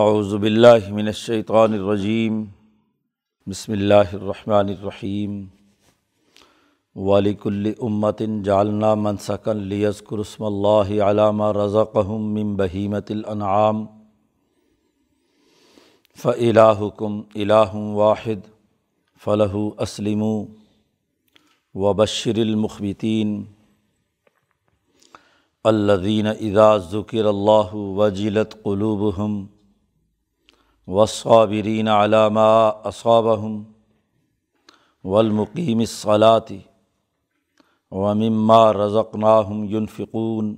اعوذ باللہ من الشیطان الرجیم، بسم اللہ الرحمن الرحیم۔ ولیکل امت جعلنا منسکن لیذکر اسم اللہ علامہ رزقہم من بہیمت الانعام فإلہکم الہ واحد فلہ اسلموا وبشر المخبتین الذین اذا ذکر اللہ وجلت قلوبہم وصابرین علامہ اصابہم والمقیم الصلاۃ ومما رزقناہم ينفقون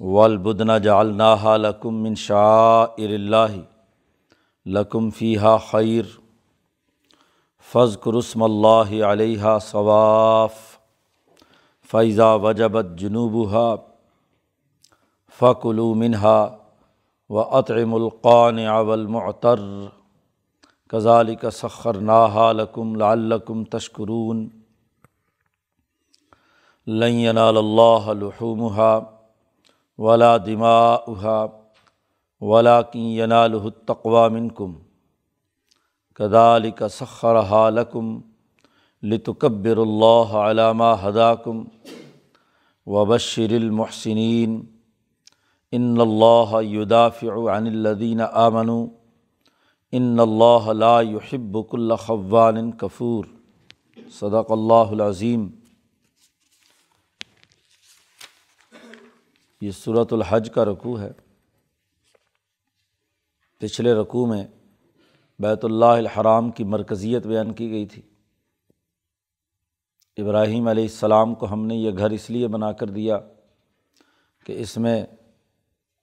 والبدن جعلناها لکم من شعائر اللہ لکم فیہا خیر فذکر اسم اللہ علیہ ثواف فیضا وجبت جنوبہ فکلو منہا و اطعم القان اول معطر کزالک سخر ناہا لکم لعلکم تشکرون لن ینال اللہ لحومها ولا دماؤها ولكن يناله التقوى منكم كذلك سخرها لكم لتكبروا الله على ما هداكم وبشر المحسنين ان اللہ یدافع عن الدین آمن ان اللہ لا يحب كل خوان کفور صدق اللہ العظیم. یہ صورت الحج کا رقوع ہے. پچھلے رقوع میں بیت اللہ الحرام کی مرکزیت بیان کی گئی تھی. ابراہیم علیہ السلام کو ہم نے یہ گھر اس لیے بنا کر دیا کہ اس میں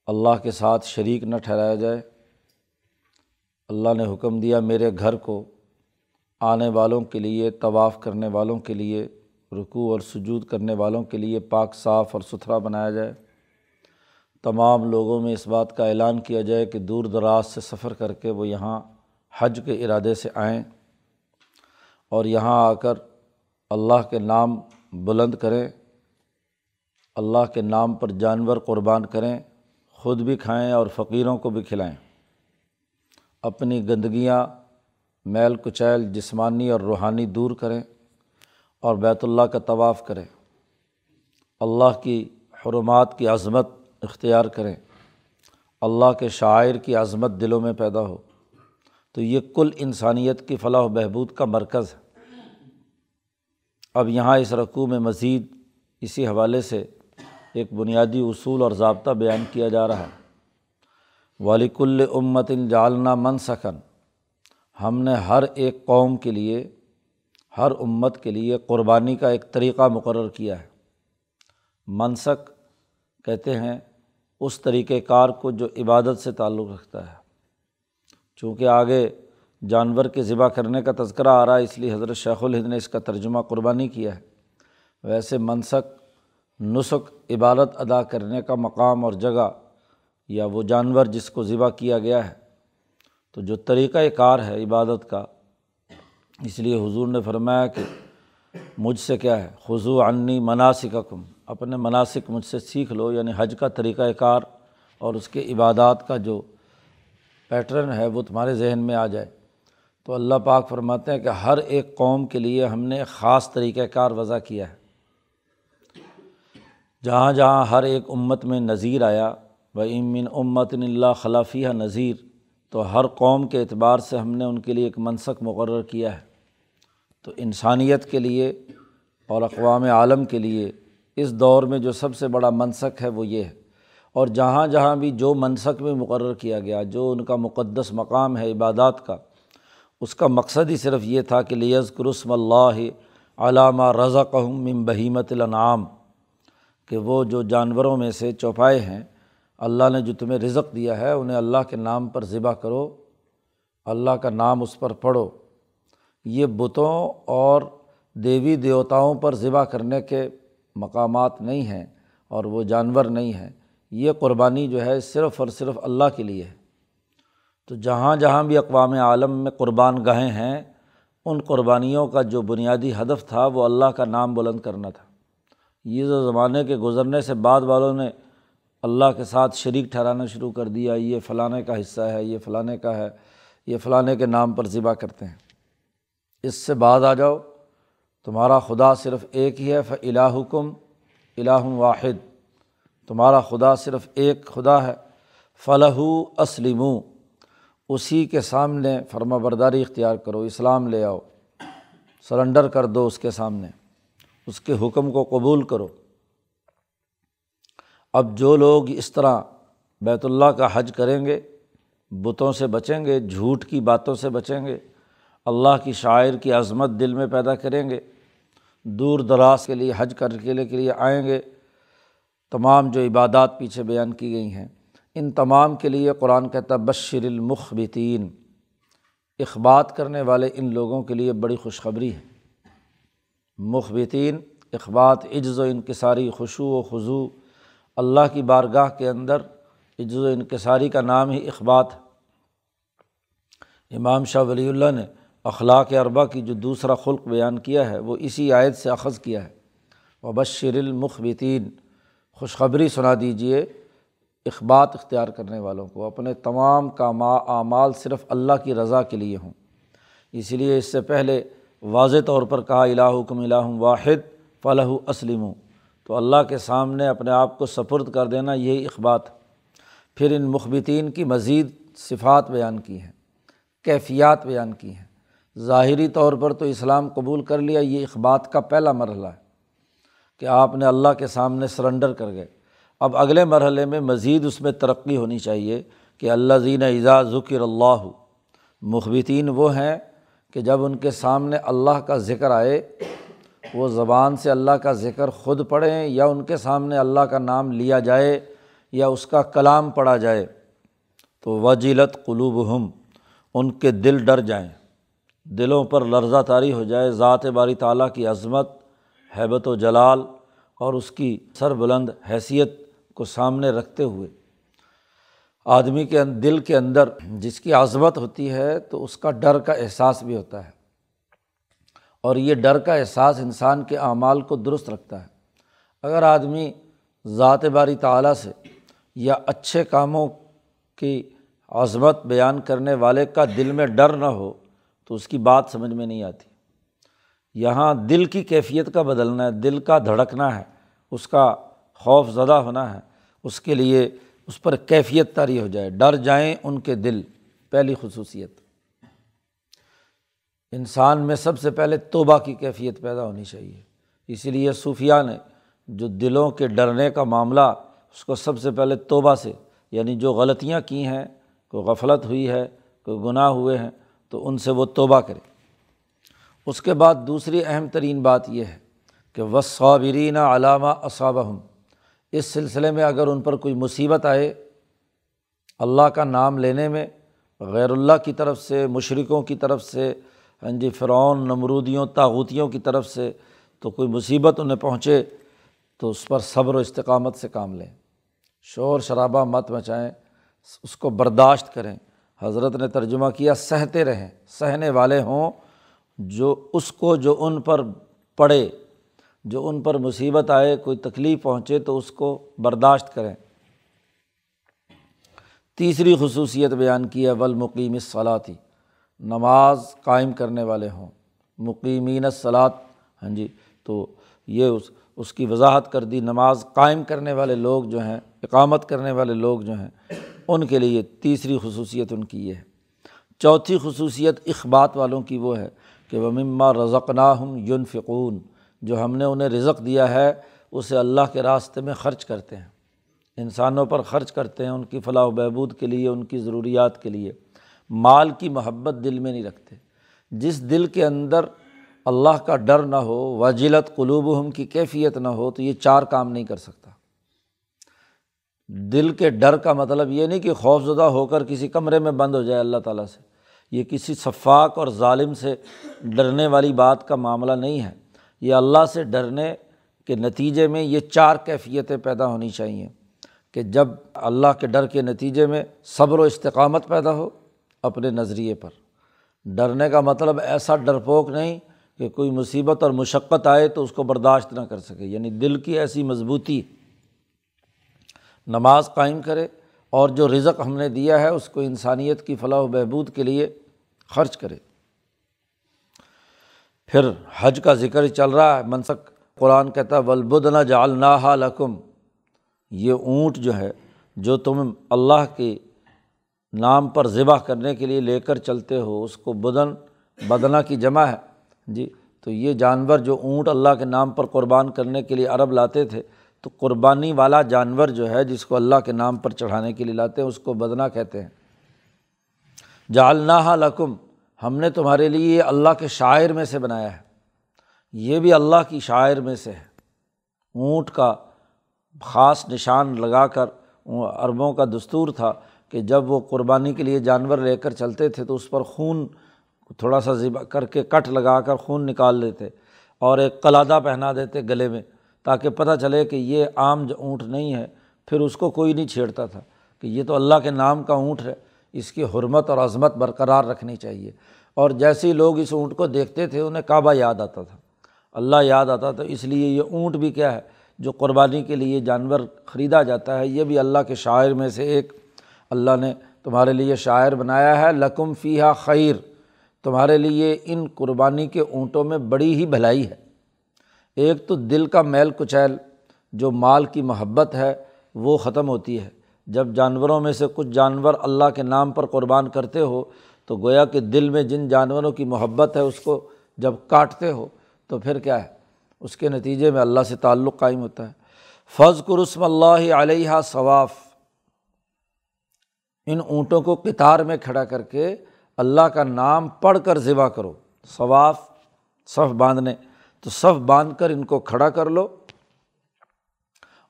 اللہ کے ساتھ شریک نہ ٹھہرایا جائے۔ اللہ نے حکم دیا میرے گھر کو آنے والوں کے لیے، طواف کرنے والوں کے لیے، رکوع اور سجود کرنے والوں کے لیے پاک، صاف اور ستھرا بنایا جائے۔ تمام لوگوں میں اس بات کا اعلان کیا جائے کہ دور دراز سے سفر کر کے وہ یہاں حج کے ارادے سے آئیں اور یہاں آ کر اللہ کے نام بلند کریں، اللہ کے نام پر جانور قربان کریں۔ خود بھی کھائیں اور فقیروں کو بھی کھلائیں۔ اپنی گندگیاں، میل کچیل، جسمانی اور روحانی دور کریں اور بیت اللہ کا طواف کریں۔ اللہ کی حرمات کی عظمت اختیار کریں۔ اللہ کے شاعر کی عظمت دلوں میں پیدا ہو۔ تو یہ کل انسانیت کی فلاح و بہبود کا مرکز ہے۔ اب یہاں اس رقوع میں مزید اسی حوالے سے ایک بنیادی اصول اور ضابطہ بیان کیا جا رہا ہے۔ ولیک امت جالنا من سکن ہم نے ہر ایک قوم کے لیے، ہر امت کے لیے قربانی کا ایک طریقہ مقرر کیا ہے۔ منسک کہتے ہیں، اس طریقۂ کار کو جو عبادت سے تعلق رکھتا ہے۔ چونکہ آگے جانور کے ذبح کرنے کا تذکرہ آ رہا ہے، اس لیے حضرت شیخ الہند نے اس کا ترجمہ قربانی کیا ہے۔ ویسے منسک نسخ عبادت ادا کرنے کا مقام اور جگہ یا وہ جانور جس کو ذبح کیا گیا ہے۔ تو جو طریقۂ کار ہے عبادت کا، اس لیے حضور نے فرمایا کہ مجھ سے کیا ہے، خضو عنی مناسک کم اپنے مناسک مجھ سے سیکھ لو یعنی حج کا طریقۂ کار اور اس کے عبادات کا جو پیٹرن ہے وہ تمہارے ذہن میں آ جائے۔ تو اللہ پاک فرماتے ہیں کہ ہر ایک قوم کے لیے ہم نے خاص طریقۂ کار وضع کیا ہے۔ جہاں جہاں ہر ایک امت میں نظیر آیا و امن امت اللہ خلافیہ نظیر تو ہر قوم کے اعتبار سے ہم نے ان کے لیے ایک منسق مقرر کیا ہے۔ تو انسانیت کے لیے اور اقوام عالم کے لیے اس دور میں جو سب سے بڑا منسق ہے وہ یہ ہے۔ اور جہاں جہاں بھی جو منسق میں مقرر کیا گیا، جو ان کا مقدس مقام ہے عبادات کا، اس کا مقصد ہی صرف یہ تھا کہ لیز کرسم اللہ علامہ رضا من بہیمت الانعام کہ وہ جو جانوروں میں سے چوپائے ہیں، اللہ نے جو تمہیں رزق دیا ہے، انہیں اللہ کے نام پر ذبح کرو، اللہ کا نام اس پر پڑھو۔ یہ بتوں اور دیوی دیوتاؤں پر ذبح کرنے کے مقامات نہیں ہیں اور وہ جانور نہیں ہیں۔ یہ قربانی جو ہے صرف اور صرف اللہ کے لیے ہے۔ تو جہاں جہاں بھی اقوام عالم میں قربان گاہیں ہیں، ان قربانیوں کا جو بنیادی ہدف تھا، وہ اللہ کا نام بلند کرنا تھا۔ یہ جو زمانے کے گزرنے سے بعد والوں نے اللہ کے ساتھ شریک ٹھہرانا شروع کر دیا، یہ فلانے کا حصہ ہے، یہ فلانے کا ہے، یہ فلانے کے نام پر ذبح کرتے ہیں۔ اس سے بعد آ جاؤ، تمہارا خدا صرف ایک ہی ہے ف الہکم الہ واحد۔ تمہارا خدا صرف ایک خدا ہے فلاح اسلم اسی کے سامنے فرما برداری اختیار کرو، اسلام لے آؤ۔ سرنڈر کر دو اس کے سامنے۔ اس کے حکم کو قبول کرو۔ اب جو لوگ اس طرح بیت اللہ کا حج کریں گے، بتوں سے بچیں گے، جھوٹ کی باتوں سے بچیں گے، اللہ کی شاعر کی عظمت دل میں پیدا کریں گے، دور دراز کے لیے، حج کر کے لیے آئیں گے، تمام جو عبادات پیچھے بیان کی گئی ہیں، ان تمام کے لیے قرآن کہتا بشر المخبتین۔ اخبات کرنے والے ان لوگوں کے لیے بڑی خوشخبری ہے۔ مخبتین، اخبات، عجز و انکساری، خوشو و خضو اللہ کی بارگاہ کے اندر عجز و انکساری کا نام ہی اخبات ہے۔ امام شاہ ولی اللہ نے اخلاق اربا کی جو دوسرا خلق بیان کیا ہے، وہ اسی آیت سے اخذ کیا ہے۔ وبشر المخبتین۔ خوشخبری سنا دیجیے اخبات اختیار کرنے والوں کو۔ اپنے تمام کام اعمال صرف اللہ کی رضا کے لیے ہوں۔ اسی لیے اس سے پہلے واضح طور پر کہا، الہکم الہ واحد فلاح اسلم تو اللہ کے سامنے اپنے آپ کو سپرد کر دینا یہی اخبات پھر ان مخبتین کی مزید صفات بیان کی ہیں، کیفیات بیان کی ہیں۔ ظاہری طور پر تو اسلام قبول کر لیا، یہ اخبات کا پہلا مرحلہ ہے کہ آپ نے اللہ کے سامنے سرنڈر کر گئے۔ اب اگلے مرحلے میں مزید اس میں ترقی ہونی چاہیے کہ اللہ زین اعزا ذکر اللہ، مخبتین وہ ہیں کہ جب ان کے سامنے اللہ کا ذکر آئے، وہ زبان سے اللہ کا ذکر خود پڑھیں یا ان کے سامنے اللہ کا نام لیا جائے یا اس کا کلام پڑھا جائے، تو وجیلت قلوب ہم ان کے دل ڈر جائیں۔ دلوں پر لرزہ طاری ہو جائے، ذات باری تعالیٰ کی عظمت، حیبت و جلال اور اس کی سر بلند حیثیت کو سامنے رکھتے ہوئے۔ آدمی کے دل کے اندر جس کی عظمت ہوتی ہے تو اس کا ڈر کا احساس بھی ہوتا ہے۔ اور یہ ڈر کا احساس انسان کے اعمال کو درست رکھتا ہے۔ اگر آدمی ذات باری تعلیٰ سے یا اچھے کاموں کی عظمت بیان کرنے والے کا دل میں ڈر نہ ہو تو اس کی بات سمجھ میں نہیں آتی۔ یہاں دل کی کیفیت کا بدلنا ہے، دل کا دھڑکنا ہے، اس کا خوف زدہ ہونا ہے، اس کے لیے اس پر کیفیت تاری ہو جائے، ڈر جائیں ان کے دل، پہلی خصوصیت۔ انسان میں سب سے پہلے توبہ کی کیفیت پیدا ہونی چاہیے۔ اسی لیے صوفیہ نے جو دلوں کے ڈرنے کا معاملہ، اس کو سب سے پہلے توبہ سے یعنی جو غلطیاں کی ہیں، کوئی غفلت ہوئی ہے، کوئی گناہ ہوئے ہیں، تو ان سے وہ توبہ کرے۔ اس کے بعد دوسری اہم ترین بات یہ ہے کہ وصابرینہ علامہ اصابہم اس سلسلے میں اگر ان پر کوئی مصیبت آئے اللہ کا نام لینے میں، غیر اللہ کی طرف سے مشرقوں کی طرف سے ہاں جی فرعون، نمرودیوں تاغوتیوں کی طرف سے تو کوئی مصیبت انہیں پہنچے تو اس پر صبر و استقامت سے کام لیں۔ شور شرابہ مت مچائیں، اس کو برداشت کریں۔ حضرت نے ترجمہ کیا، سہتے رہیں، سہنے والے ہوں جو اس کو جو ان پر پڑے۔ جو ان پر مصیبت آئے، کوئی تکلیف پہنچے تو اس کو برداشت کریں۔ تیسری خصوصیت بیان کی ہے ولمقیم صلاحی نماز قائم کرنے والے ہوں۔ مقیمین صلاط ہاں جی تو یہ اس اس کی وضاحت کر دی۔ نماز قائم کرنے والے لوگ جو ہیں، اقامت کرنے والے لوگ جو ہیں، ان کے لیے تیسری خصوصیت ان کی یہ ہے۔ چوتھی خصوصیت اخبات والوں کی وہ ہے کہ وہ مما رزقنا ہم یون فقون جو ہم نے انہیں رزق دیا ہے، اسے اللہ کے راستے میں خرچ کرتے ہیں۔ انسانوں پر خرچ کرتے ہیں ان کی فلاح و بہبود کے لیے، ان کی ضروریات کے لیے۔ مال کی محبت دل میں نہیں رکھتے۔ جس دل کے اندر اللہ کا ڈر نہ ہو، وجلت قلوب ہم کی کیفیت نہ ہو، تو یہ چار کام نہیں کر سکتا۔ دل کے ڈر کا مطلب یہ نہیں کہ خوف زدہ ہو کر کسی کمرے میں بند ہو جائے اللہ تعالیٰ سے۔ یہ کسی شفاق اور ظالم سے ڈرنے والی بات کا معاملہ نہیں ہے۔ یہ اللہ سے ڈرنے کے نتیجے میں یہ چار کیفیتیں پیدا ہونی چاہئیں کہ جب اللہ کے ڈر کے نتیجے میں صبر و استقامت پیدا ہو اپنے نظریے پر۔ ڈرنے کا مطلب ایسا ڈرپوک نہیں کہ کوئی مصیبت اور مشقت آئے تو اس کو برداشت نہ کر سکے یعنی دل کی ایسی مضبوطی۔ نماز قائم کرے اور جو رزق ہم نے دیا ہے اس کو انسانیت کی فلاح و بہبود کے لیے خرچ کرے۔ پھر حج کا ذکر چل رہا ہے، منسک قرآن کہتا ہے ولبدنا جالنا لکم. یہ اونٹ جو ہے، جو تم اللہ کے نام پر ذبح کرنے کے لیے لے کر چلتے ہو، اس کو بدن بدنا کی جمع ہے۔ جی تو یہ جانور جو اونٹ اللہ کے نام پر قربان کرنے کے لیے عرب لاتے تھے، تو قربانی والا جانور جو ہے، جس کو اللہ کے نام پر چڑھانے کے لیے لاتے ہیں، اس کو بدنا کہتے ہیں۔ جالنا لکم ہم نے تمہارے لیے اللہ کے شاعر میں سے بنایا ہے۔ یہ بھی اللہ کی شاعر میں سے ہے۔ اونٹ کا خاص نشان لگا کر عربوں کا دستور تھا کہ جب وہ قربانی کے لیے جانور لے کر چلتے تھے تو اس پر خون تھوڑا سا ذبح کر کے کٹ لگا کر خون نکال لیتے اور ایک قلادہ پہنا دیتے گلے میں تاکہ پتہ چلے کہ یہ عام جو اونٹ نہیں ہے۔ پھر اس کو کوئی نہیں چھیڑتا تھا کہ یہ تو اللہ کے نام کا اونٹ ہے۔ اس کی حرمت اور عظمت برقرار رکھنی چاہیے۔ اور جیسے ہی لوگ اس اونٹ کو دیکھتے تھے، انہیں کعبہ یاد آتا تھا۔ اللہ یاد آتا تھا، اس لیے یہ اونٹ بھی کیا ہے، جو قربانی کے لیے جانور خریدا جاتا ہے، یہ بھی اللہ کے شاعر میں سے ایک۔ اللہ نے تمہارے لیے شاعر بنایا ہے لقم فیحہ خیر۔ تمہارے لیے ان قربانی کے اونٹوں میں بڑی ہی بھلائی ہے۔ ایک تو دل کا میل کچیل، جو مال کی محبت ہے، وہ ختم ہوتی ہے۔ جب جانوروں میں سے کچھ جانور اللہ کے نام پر قربان کرتے ہو، تو گویا کہ دل میں جن جانوروں کی محبت ہے اس کو جب کاٹتے ہو، تو پھر کیا ہے؟ اس کے نتیجے میں اللہ سے تعلق قائم ہوتا ہے۔ فض قرسم اللہ علیہ ثواف ان اونٹوں کو کتار میں کھڑا کر کے اللہ کا نام پڑھ کر ذبح کرو۔ ثواف صف باندھنے۔ تو صف باندھ کر ان کو کھڑا کر لو۔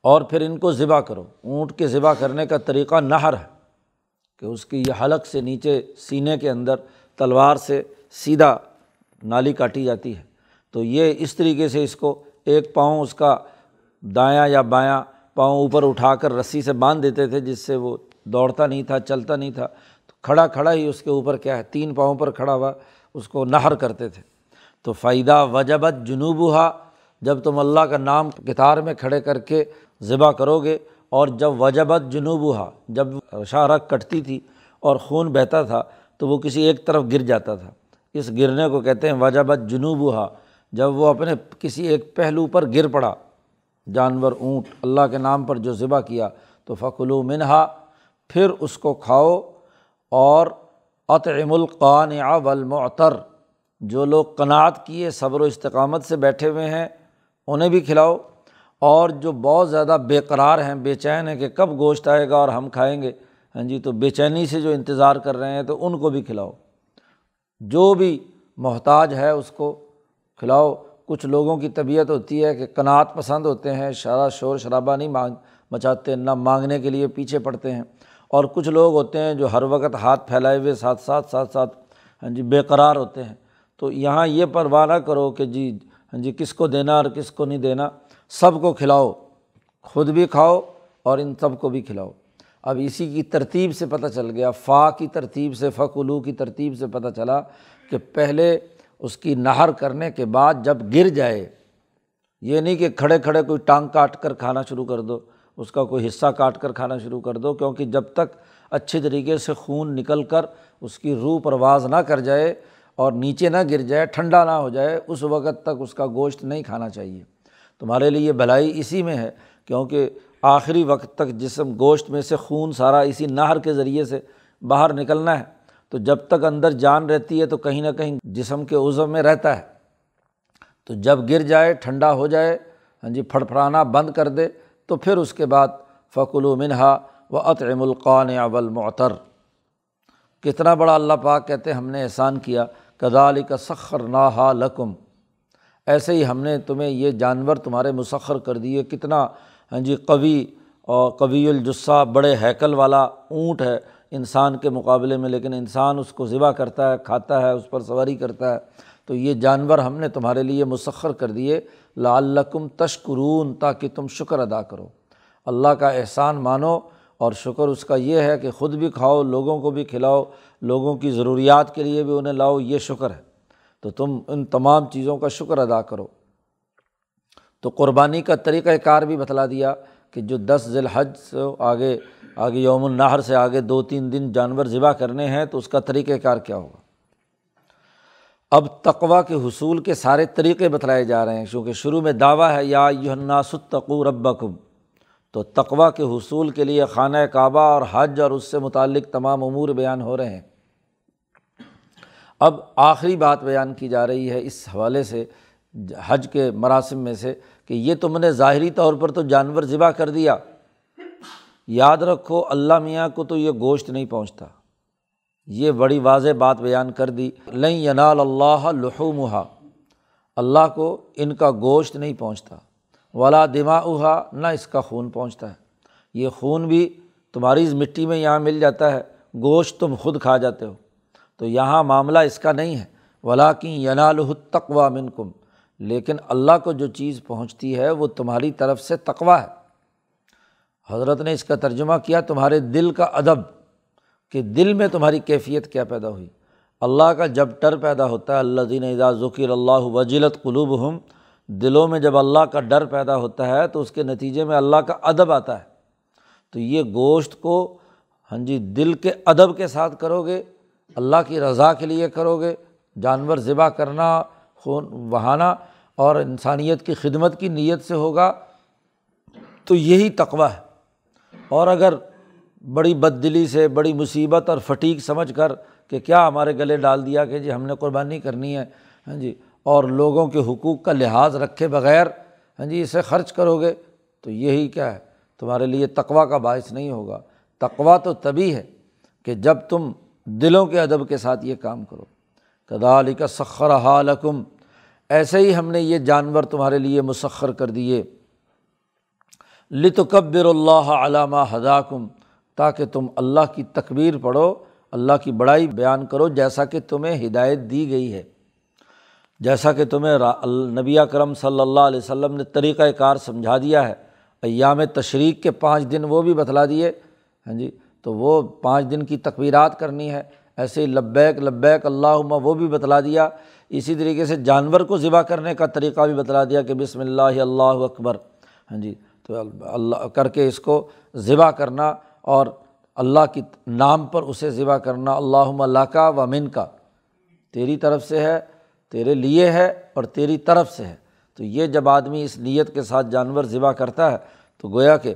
اور پھر ان کو ذبح کرو۔ اونٹ کے ذبح کرنے کا طریقہ نہر ہے کہ اس کی یہ حلق سے نیچے سینے کے اندر تلوار سے سیدھا نالی کاٹی جاتی ہے۔ تو یہ اس طریقے سے اس کو ایک پاؤں اس کا دایاں یا بایاں پاؤں اوپر اٹھا کر رسی سے باندھ دیتے تھے جس سے وہ دوڑتا نہیں تھا، چلتا نہیں تھا۔ تو کھڑا کھڑا ہی اس کے اوپر کیا ہے، تین پاؤں پر کھڑا ہوا اس کو نہر کرتے تھے۔ تو فائدہ وجبت جنوب ہوا جب تم اللہ کا نام کتار میں کھڑے کر کے ذبح کرو گے اور جب وجبت جنوب ہوا جب رق کٹتی تھی اور خون بہتا تھا، تو وہ کسی ایک طرف گر جاتا تھا۔ اس گرنے کو کہتے ہیں وجبت جنوب ہوا جب وہ اپنے کسی ایک پہلو پر گر پڑا۔ جانور، اونٹ، اللہ کے نام پر جو ذبح کیا، تو فقلو منہا، پھر اس کو کھاؤ اور اطعم القان والمعتر۔ جو لوگ قناعت کیے، صبر و استقامت سے بیٹھے ہوئے ہیں انہیں بھی کھلاؤ اور جو بہت زیادہ بے قرار ہیں، بے چین ہیں کہ کب گوشت آئے گا اور ہم کھائیں گے۔ ہاں جی تو بے چینی سے جو انتظار کر رہے ہیں تو ان کو بھی کھلاؤ۔ جو بھی محتاج ہے اس کو کھلاؤ۔ کچھ لوگوں کی طبیعت ہوتی ہے کہ کنات پسند ہوتے ہیں شرا شور، شرابہ نہیں مانگ، مچاتے، نہ مانگنے کے لیے پیچھے پڑتے ہیں۔ اور کچھ لوگ ہوتے ہیں جو ہر وقت ہاتھ پھیلائے ہوئے ساتھ ساتھ ساتھ ساتھ ہاں جی بے قرار ہوتے ہیں۔ تو یہاں یہ پرواہ نہ کرو کہ جی ہاں جی کس کو دینا اور کس کو نہیں دینا، سب کو کھلاؤ، خود بھی کھاؤ اور ان سب کو بھی کھلاؤ۔ اب اسی کی ترتیب سے پتہ چل گیا، فا کی ترتیب سے فقلو کی ترتیب سے پتہ چلا کہ پہلے اس کی نہر کرنے کے بعد جب گر جائے، یہ نہیں کہ کھڑے کھڑے کوئی ٹانگ کاٹ کر کھانا شروع کر دو، اس کا کوئی حصہ کاٹ کر کھانا شروع کر دو، کیونکہ جب تک اچھی طریقے سے خون نکل کر اس کی روح پرواز نہ کر جائے اور نیچے نہ گر جائے، ٹھنڈا نہ ہو جائے، اس وقت تک اس کا گوشت نہیں کھانا چاہیے۔ تمہارے لیے بھلائی اسی میں ہے، کیونکہ آخری وقت تک جسم گوشت میں سے خون سارا اسی نہر کے ذریعے سے باہر نکلنا ہے۔ تو جب تک اندر جان رہتی ہے، تو کہیں نہ کہیں جسم کے عزم میں رہتا ہے۔ تو جب گر جائے، ٹھنڈا ہو جائے ہاں جی پھڑ پھڑانا بند کر دے، تو پھر اس کے بعد فقل و منہا و اطعم القان اول معطر کتنا بڑا اللہ پاک کہتے ہم نے احسان کیا کدال کا سخر نا لکم۔ ایسے ہی ہم نے تمہیں یہ جانور تمہارے مسخر کر دیے۔ کتنا ہاں جی قوی اور قوی الجسہ، بڑے ہیکل والا اونٹ ہے انسان کے مقابلے میں، لیکن انسان اس کو ذبح کرتا ہے، کھاتا ہے، اس پر سواری کرتا ہے۔ تو یہ جانور ہم نے تمہارے لیے مسخر کر دیے۔ لعلکم تشکرون، تاکہ تم شکر ادا کرو۔ اللہ کا احسان مانو اور شکر اس کا یہ ہے کہ خود بھی کھاؤ، لوگوں کو بھی کھلاؤ۔ لوگوں کی ضروریات کے لیے بھی انہیں لاؤ، یہ شکر ہے۔ تو تم ان تمام چیزوں کا شکر ادا کرو۔ تو قربانی کا طریقۂ کار بھی بتلا دیا کہ جو دس ذی الحج سے آگے آگے یوم النحر سے آگے دو تین دن جانور ذبح کرنے ہیں، تو اس کا طریقۂ کار کیا ہوگا؟ اب تقوا کے حصول کے سارے طریقے بتلائے جا رہے ہیں، کیونکہ شروع میں دعویٰ ہے، یا یوناسطقو ربکم۔ تو تقوا کے حصول کے لیے خانہ کعبہ اور حج اور اس سے متعلق تمام امور بیان ہو رہے ہیں۔ اب آخری بات بیان کی جا رہی ہے اس حوالے سے، حج کے مراسم میں سے، کہ یہ تم نے ظاہری طور پر تو جانور ذبح کر دیا۔ یاد رکھو، اللہ میاں کو تو یہ گوشت نہیں پہنچتا۔ یہ بڑی واضح بات بیان کر دی۔ لیں ینال اللہ لحومہ اللہ کو ان کا گوشت نہیں پہنچتا۔ ولا دماغ نہ اس کا خون پہنچتا ہے۔ یہ خون بھی تمہاری مٹی میں یہاں مل جاتا ہے، گوشت تم خود کھا جاتے ہو۔ تو یہاں معاملہ اس کا نہیں ہے۔ ولا کی ینال تقوا من کم لیکن اللہ کو جو چیز پہنچتی ہے، وہ تمہاری طرف سے تقوا ہے۔ حضرت نے اس کا ترجمہ کیا، تمہارے دل کا ادب کہ دل میں تمہاری کیفیت کیا پیدا ہوئی۔ اللہ کا جب ڈر پیدا ہوتا ہے اللہ دین ادا ذکیر اللہ وجلت قلوب ہم دلوں میں جب اللہ کا ڈر پیدا ہوتا ہے تو اس کے نتیجے میں اللہ کا ادب آتا ہے۔ تو یہ گوشت کو ہاں جی دل کے ادب کے ساتھ کرو گے اللہ کی رضا کے لیے کرو گے جانور ذبح کرنا، خون بہانا اور انسانیت کی خدمت کی نیت سے ہوگا۔ تو یہی تقوا ہے۔ اور اگر بڑی بد دلی سے، بڑی مصیبت اور فٹیک سمجھ کر کہ کیا ہمارے گلے ڈال دیا کہ جی ہم نے قربانی کرنی ہے ہاں جی اور لوگوں کے حقوق کا لحاظ رکھے بغیر ہاں جی اسے خرچ کرو گے، تو یہی کیا ہے؟ تمہارے لیے تقوا کا باعث نہیں ہوگا۔ تقوا تو تبھی ہے کہ جب تم دلوں کے ادب کے ساتھ یہ کام کرو۔ کدا علی کا سخر حالکم ایسے ہی ہم نے یہ جانور تمہارے لیے مسخر کر دیے۔ لتکبر اللہ علامہ ہداکم۔ تاکہ تم اللہ کی تکبیر پڑھو، اللہ کی بڑائی بیان کرو، جیسا کہ تمہیں ہدایت دی گئی ہے۔ جیسا کہ تمہیں نبی کرم صلی اللہ علیہ وسلم نے طریقۂ کار سمجھا دیا ہے۔ ایام تشریق کے پانچ دن وہ بھی بتلا دیے۔ ہاں جی تو وہ پانچ دن کی تقبیرات کرنی ہے۔ ایسے ہی لبیک لبیک اللہ وہ بھی بتلا دیا۔ اسی طریقے سے جانور کو ذبح کرنے کا طریقہ بھی بتلا دیا کہ بسم اللہ اللہ اکبر۔ ہاں جی تو اللہ کر کے اس کو ذبح کرنا اور اللہ کی نام پر اسے ذبح کرنا۔ اللہ اللہ کا و من کا تیری طرف سے ہے۔ تیرے لیے ہے اور تیری طرف سے ہے۔ تو یہ جب آدمی اس نیت کے ساتھ جانور ذبح کرتا ہے، تو گویا کہ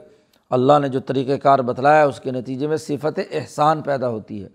اللہ نے جو طریقۂ کار بتلایا، اس کے نتیجے میں صفت احسان پیدا ہوتی ہے۔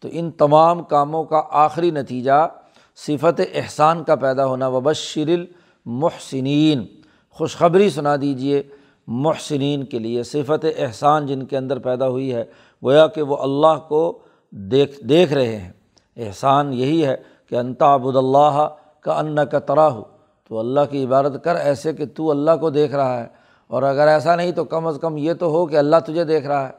تو ان تمام کاموں کا آخری نتیجہ صفت احسان کا پیدا ہونا۔ وبشر المحسنین خوشخبری سنا دیجیے محسنین کے لیے صفت احسان جن کے اندر پیدا ہوئی ہے، گویا کہ وہ اللہ کو دیکھ دیکھ رہے ہیں۔ احسان یہی ہے کہ انتا ابود اللہ کا ان کا ترا ہو تو اللہ کی عبادت کر ایسے کہ تو اللہ کو دیکھ رہا ہے۔ اور اگر ایسا نہیں تو کم از کم یہ تو ہو کہ اللہ تجھے دیکھ رہا ہے۔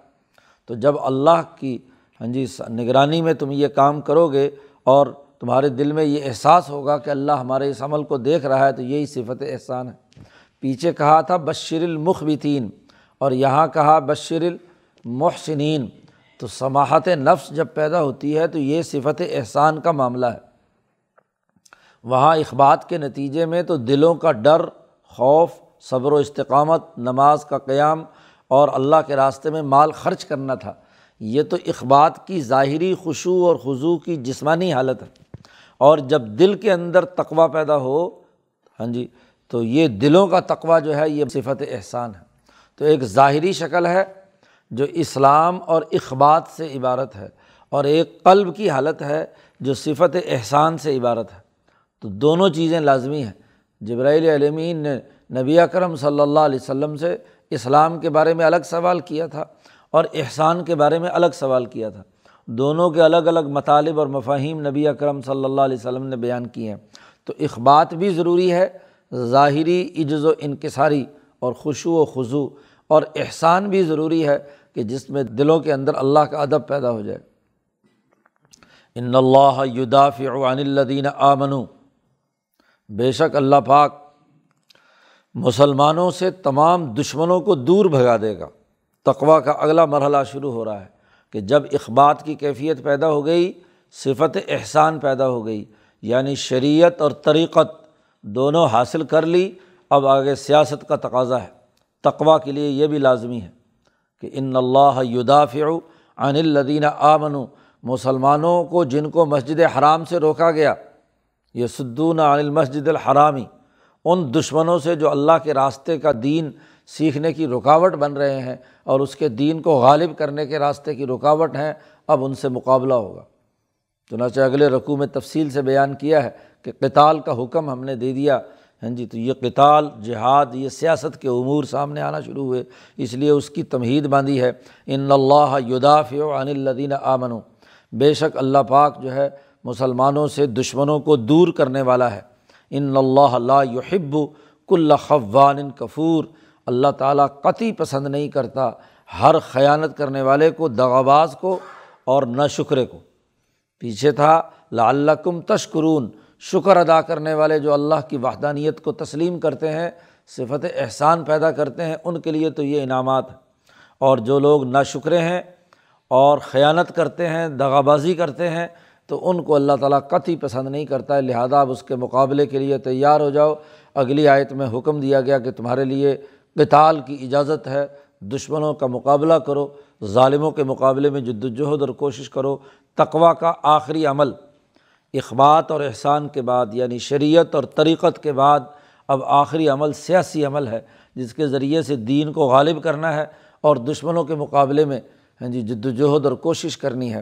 تو جب اللہ کی ہاں جی نگرانی میں تم یہ کام کرو گے اور تمہارے دل میں یہ احساس ہوگا کہ اللہ ہمارے اس عمل کو دیکھ رہا ہے، تو یہی صفت احسان ہے۔ پیچھے کہا تھا، بشر المخبتین، اور یہاں کہا، بشر المحسنین۔ تو سماحت نفس جب پیدا ہوتی ہے تو یہ صفت احسان کا معاملہ ہے۔ وہاں اخبات کے نتیجے میں تو دلوں کا ڈر، خوف، صبر و استقامت، نماز کا قیام اور اللہ کے راستے میں مال خرچ کرنا تھا۔ یہ تو اخبات کی ظاہری خوشو اور خضو کی جسمانی حالت ہے۔ اور جب دل کے اندر تقوا پیدا ہو ہاں جی تو یہ دلوں کا تقوا جو ہے، یہ صفت احسان ہے۔ تو ایک ظاہری شکل ہے جو اسلام اور اخبات سے عبارت ہے اور ایک قلب کی حالت ہے جو صفت احسان سے عبارت ہے۔ تو دونوں چیزیں لازمی ہیں۔ جبرائیل علمین نے نبی اکرم صلی اللہ علیہ وسلم سے اسلام کے بارے میں الگ سوال کیا تھا اور احسان کے بارے میں الگ سوال کیا تھا۔ دونوں کے الگ الگ مطالب اور مفاہیم نبی اکرم صلی اللہ علیہ وسلم نے بیان کیے ہیں۔ تو اخبات بھی ضروری ہے، ظاہری عجز و انکساری اور خوشو و خضو اور احسان بھی ضروری ہے کہ جس میں دلوں کے اندر اللہ کا ادب پیدا ہو جائے۔ ان اللہ عن الدین آمنو بے شک اللہ پاک مسلمانوں سے تمام دشمنوں کو دور بھگا دے گا۔ تقوا کا اگلا مرحلہ شروع ہو رہا ہے کہ جب اخبات کی کیفیت پیدا ہو گئی، صفت احسان پیدا ہو گئی یعنی شریعت اور طریقت دونوں حاصل کر لی، اب آگے سیاست کا تقاضا ہے۔ تقوا کے لیے یہ بھی لازمی ہے کہ ان اللہ یدافع عن الدین آمن مسلمانوں کو جن کو مسجد حرام سے روکا گیا یہ سدون عن المسجد الحرامی، ان دشمنوں سے جو اللہ کے راستے کا دین سیکھنے کی رکاوٹ بن رہے ہیں اور اس کے دین کو غالب کرنے کے راستے کی رکاوٹ ہیں، اب ان سے مقابلہ ہوگا۔ چنانچہ اگلے رقوع میں تفصیل سے بیان کیا ہے کہ قتال کا حکم ہم نے دے دیا۔ ہاں جی تو یہ قتال، جہاد، یہ سیاست کے امور سامنے آنا شروع ہوئے، اس لیے اس کی تمہید باندھی ہے۔ ان اللہ یداف عن الدین آمن بے شک اللہ پاک جو ہے مسلمانوں سے دشمنوں کو دور کرنے والا ہے۔ ان اللہ لا یحب کل خوان کفور۔ اللہ تعالیٰ قطعی پسند نہیں کرتا ہر خیانت کرنے والے کو دغاباز کو اور نہ شکرے کو۔ پیچھے تھا، لعلکم تشکرون۔ شکر ادا کرنے والے جو اللہ کی وحدانیت کو تسلیم کرتے ہیں، صفت احسان پیدا کرتے ہیں، ان کے لیے تو یہ انعامات ہیں۔ اور جو لوگ نہ شکرے ہیں اور خیانت کرتے ہیں، دغابازی کرتے ہیں تو ان کو اللہ تعالیٰ قطعی پسند نہیں کرتا ہے۔ لہٰذا اب اس کے مقابلے کے لیے تیار ہو جاؤ۔ اگلی آیت میں حکم دیا گیا کہ تمہارے لیے قتال کی اجازت ہے۔ دشمنوں کا مقابلہ کرو۔ ظالموں کے مقابلے میں جد وجہد اور کوشش کرو۔ تقوا کا آخری عمل۔ اخبات اور احسان کے بعد یعنی شریعت اور طریقت کے بعد، اب آخری عمل سیاسی عمل ہے، جس کے ذریعے سے دین کو غالب کرنا ہے اور دشمنوں کے مقابلے میں ہاں جی جد وجہد اور کوشش کرنی ہے۔